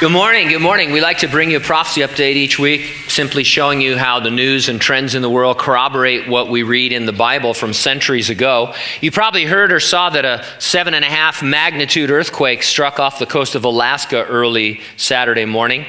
Good morning. Good morning. We like to bring you a prophecy update each week, simply showing you how the news and trends in the world corroborate what we read in the Bible from centuries ago. You probably heard or saw that a seven and a half magnitude earthquake struck off the coast of Alaska early Saturday morning.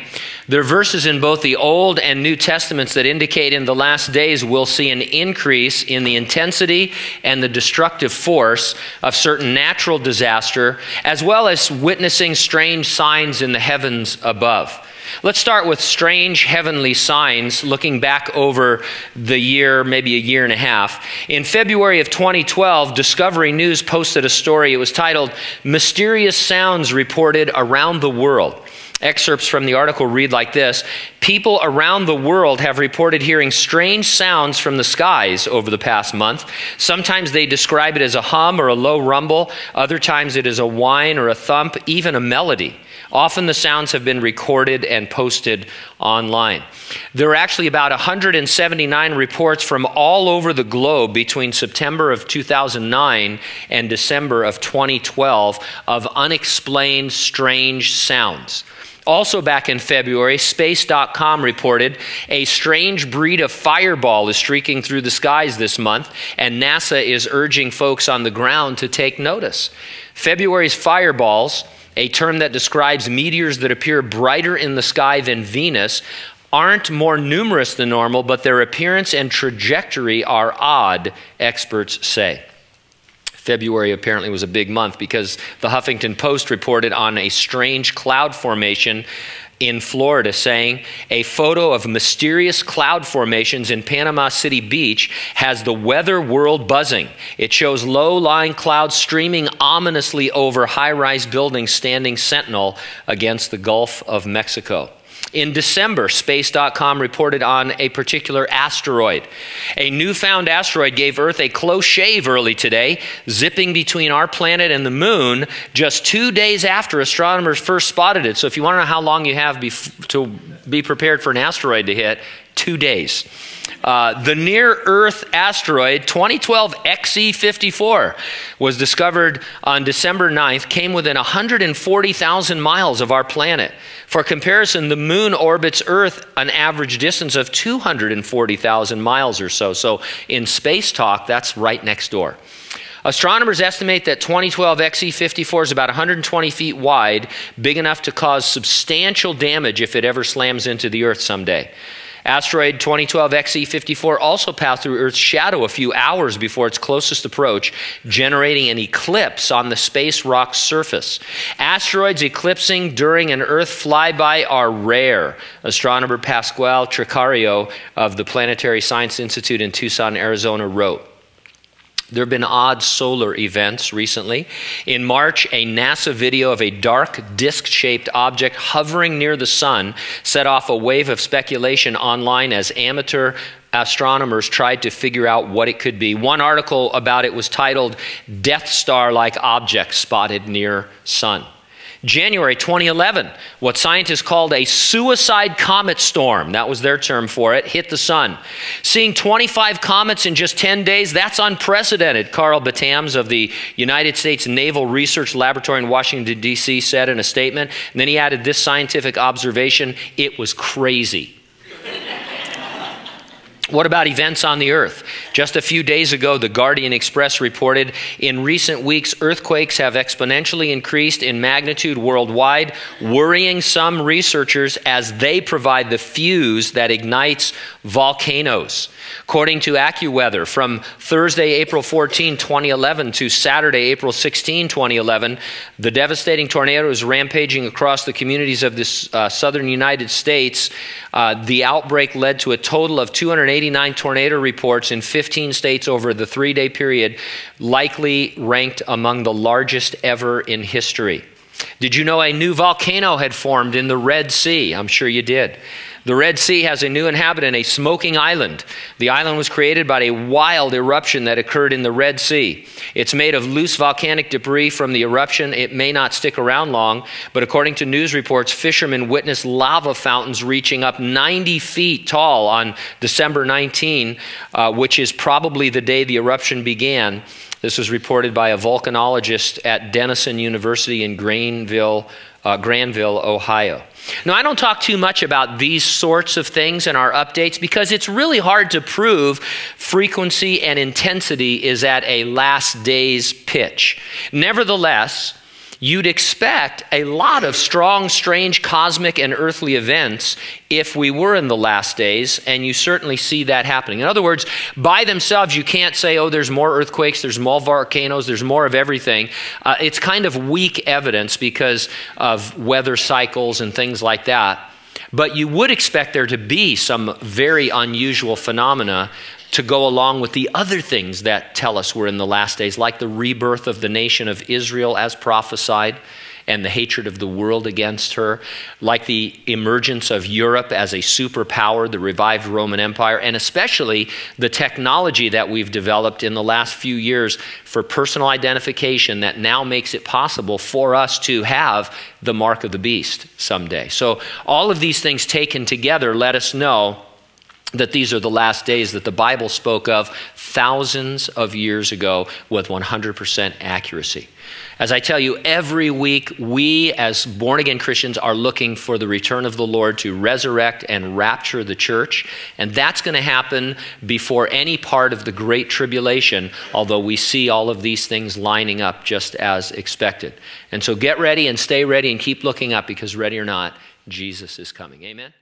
There are verses in both the Old and New Testaments that indicate in the last days we'll see an increase in the intensity and the destructive force of certain natural disaster, as well as witnessing strange signs in the heavens above. Let's start with strange heavenly signs, looking back over the year, maybe a year and a half. In February of 2012, Discovery News posted a story. It was titled Mysterious Sounds Reported Around the World. Excerpts from the article read like this People around the world have reported hearing strange sounds from the skies over the past month. Sometimes they describe it as a hum or a low rumble, other times it is a whine or a thump, even a melody. Often the sounds have been recorded and posted online. There are actually about 179 reports from all over the globe between September of 2009 and December of 2012 of unexplained strange sounds. Also, back in February, Space.com reported a strange breed of fireball is streaking through the skies this month, and NASA is urging folks on the ground to take notice. February's fireballs, a term that describes meteors that appear brighter in the sky than Venus, aren't more numerous than normal, but their appearance and trajectory are odd, experts say. February apparently was a big month because the Huffington Post reported on a strange cloud formation in Florida, saying a photo of mysterious cloud formations in Panama City Beach has the weather world buzzing. It shows low lying clouds streaming ominously over high rise buildings standing sentinel against the Gulf of Mexico. In December, Space.com reported on a particular asteroid. A newfound asteroid gave Earth a close shave early today, zipping between our planet and the moon just two days after astronomers first spotted it. So, if you want to know how long you have to be prepared for an asteroid to hit, two days. Uh, the near Earth asteroid 2012 XE54 was discovered on December 9th, came within 140,000 miles of our planet. For comparison, the moon orbits Earth an average distance of 240,000 miles or so. So, in space talk, that's right next door. Astronomers estimate that 2012 XE54 is about 120 feet wide, big enough to cause substantial damage if it ever slams into the Earth someday. Asteroid 2012 XE54 also passed through Earth's shadow a few hours before its closest approach, generating an eclipse on the space rock's surface. Asteroids eclipsing during an Earth flyby are rare. Astronomer Pasquale Tricarico of the Planetary Science Institute in Tucson, Arizona wrote. There have been odd solar events recently. In March, a NASA video of a dark disc shaped object hovering near the sun set off a wave of speculation online as amateur astronomers tried to figure out what it could be. One article about it was titled Death Star like object spotted near sun. January 2011, what scientists called a suicide comet storm, that was their term for it, hit the sun. Seeing 25 comets in just 10 days, that's unprecedented, Karl Battams of the United States Naval Research Laboratory in Washington, D.C., said in a statement. And then he added this scientific observation it was crazy. What about events on the earth? Just a few days ago, the Guardian Express reported in recent weeks, earthquakes have exponentially increased in magnitude worldwide, worrying some researchers as they provide the fuse that ignites volcanoes. According to AccuWeather, from Thursday, April 14, 2011 to Saturday, April 16, 2011, the devastating tornadoes rampaging across the communities of the uh, southern United States. Uh, the outbreak led to a total of 289 tornado reports in 15 states over the three day period, likely ranked among the largest ever in history. Did you know a new volcano had formed in the Red Sea? I'm sure you did. The Red Sea has a new inhabitant, a smoking island. The island was created by a wild eruption that occurred in the Red Sea. It's made of loose volcanic debris from the eruption. It may not stick around long, but according to news reports, fishermen witnessed lava fountains reaching up 90 feet tall on December 19, uh, which is probably the day the eruption began. This was reported by a volcanologist at Denison University in Greenville, uh, Granville, Ohio. Now, I don't talk too much about these sorts of things in our updates because it's really hard to prove frequency and intensity is at a last day's pitch. Nevertheless, you'd expect a lot of strong, strange cosmic and earthly events if we were in the last days, and you certainly see that happening. In other words, by themselves, you can't say, oh, there's more earthquakes, there's more volcanoes, there's more of everything. Uh, it's kind of weak evidence because of weather cycles and things like that. But you would expect there to be some very unusual phenomena to go along with the other things that tell us we're in the last days, like the rebirth of the nation of Israel as prophesied and the hatred of the world against her, like the emergence of Europe as a superpower, the revived Roman Empire, and especially the technology that we've developed in the last few years for personal identification that now makes it possible for us to have the mark of the beast someday. So, all of these things taken together let us know that these are the last days that the Bible spoke of thousands of years ago with 100% accuracy. As I tell you, every week we as born again Christians are looking for the return of the Lord to resurrect and rapture the church. And that's going to happen before any part of the Great Tribulation, although we see all of these things lining up just as expected. And so get ready and stay ready and keep looking up because, ready or not, Jesus is coming. Amen.